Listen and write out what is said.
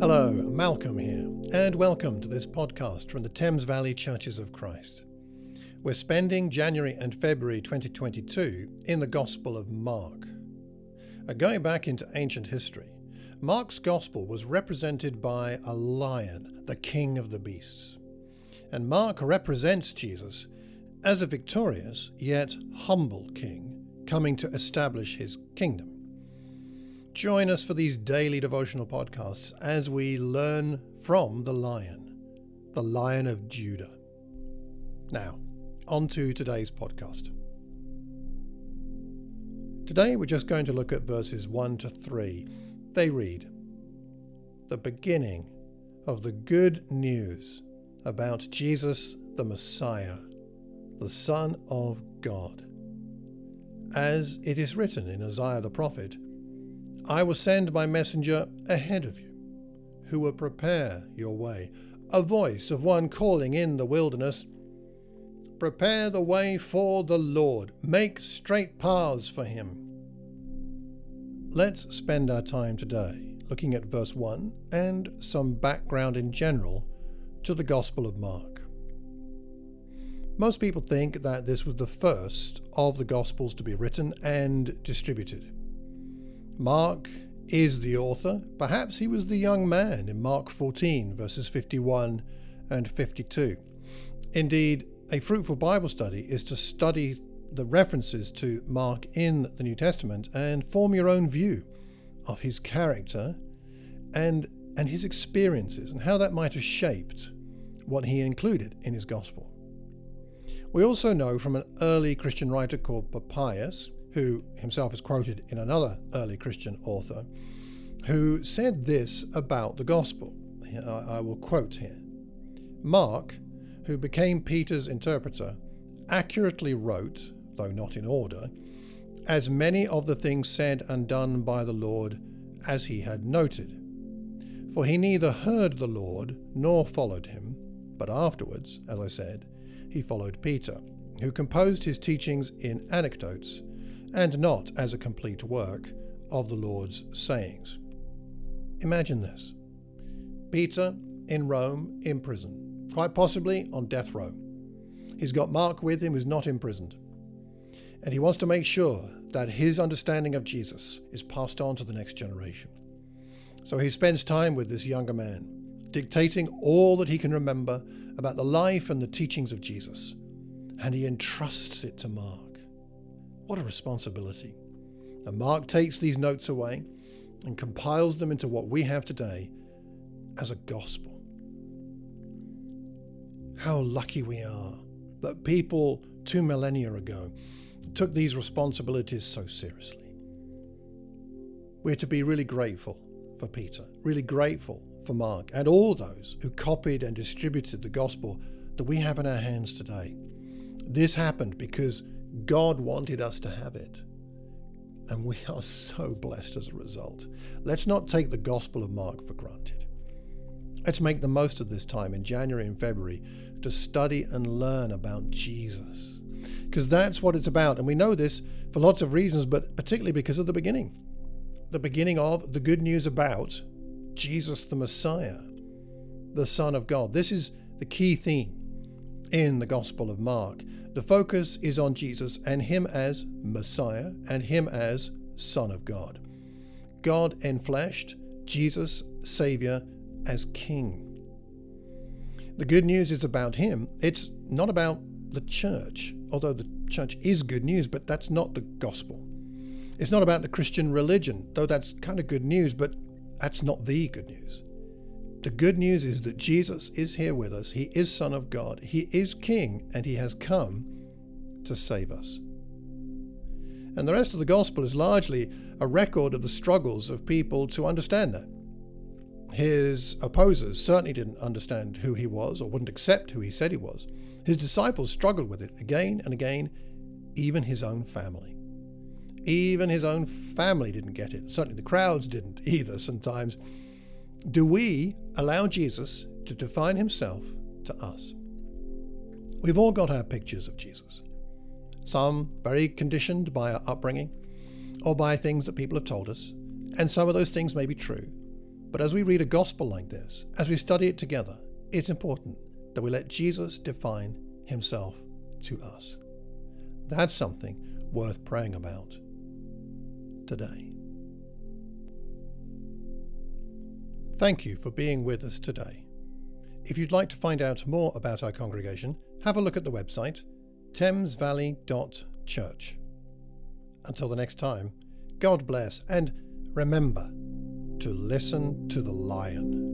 Hello, Malcolm here, and welcome to this podcast from the Thames Valley Churches of Christ. We're spending January and February 2022 in the Gospel of Mark. Uh, going back into ancient history, Mark's Gospel was represented by a lion, the king of the beasts. And Mark represents Jesus as a victorious yet humble king coming to establish his kingdom. Join us for these daily devotional podcasts as we learn from the lion, the lion of Judah. Now, on to today's podcast. Today we're just going to look at verses 1 to 3. They read The beginning of the good news about Jesus the Messiah, the Son of God. As it is written in Isaiah the prophet, I will send my messenger ahead of you, who will prepare your way. A voice of one calling in the wilderness Prepare the way for the Lord, make straight paths for him. Let's spend our time today looking at verse 1 and some background in general to the Gospel of Mark. Most people think that this was the first of the Gospels to be written and distributed. Mark is the author. Perhaps he was the young man in Mark 14, verses 51 and 52. Indeed, a fruitful Bible study is to study the references to Mark in the New Testament and form your own view of his character and, and his experiences and how that might have shaped what he included in his gospel. We also know from an early Christian writer called Papias who himself is quoted in another early Christian author, who said this about the gospel. I will quote here Mark, who became Peter's interpreter, accurately wrote, though not in order, as many of the things said and done by the Lord as he had noted. For he neither heard the Lord nor followed him, but afterwards, as I said, he followed Peter, who composed his teachings in anecdotes and not as a complete work of the Lord's sayings. Imagine this Peter in Rome, in prison, quite possibly on death row. He's got Mark with him who's not imprisoned. And he wants to make sure that his understanding of Jesus is passed on to the next generation. So he spends time with this younger man, dictating all that he can remember about the life and the teachings of Jesus, and he entrusts it to Mark. What a responsibility. And Mark takes these notes away and compiles them into what we have today as a gospel. How lucky we are that people two millennia ago took these responsibilities so seriously. We're to be really grateful for Peter, really grateful for Mark, and all those who copied and distributed the gospel that we have in our hands today. This happened because God wanted us to have it. And we are so blessed as a result. Let's not take the Gospel of Mark for granted. Let's make the most of this time in January and February to study and learn about Jesus. Because that's what it's about. And we know this for lots of reasons, but particularly because of the beginning. The beginning of the good news about Jesus the Messiah, the Son of God. This is the key theme in the Gospel of Mark. The focus is on Jesus and Him as Messiah and Him as Son of God. God enfleshed, Jesus, Savior, as King. The good news is about Him. It's not about the church, although the church is good news, but that's not the gospel. It's not about the Christian religion, though that's kind of good news, but that's not the good news. The good news is that Jesus is here with us. He is Son of God. He is King, and He has come to save us. And the rest of the Gospel is largely a record of the struggles of people to understand that. His opposers certainly didn't understand who he was or wouldn't accept who he said he was. His disciples struggled with it again and again, even his own family. Even his own family didn't get it. Certainly the crowds didn't either sometimes. Do we allow Jesus to define himself to us? We've all got our pictures of Jesus. Some very conditioned by our upbringing or by things that people have told us, and some of those things may be true. But as we read a gospel like this, as we study it together, it's important that we let Jesus define himself to us. That's something worth praying about today. Thank you for being with us today. If you'd like to find out more about our congregation, have a look at the website thamesvalley.church. Until the next time, God bless and remember to listen to the lion.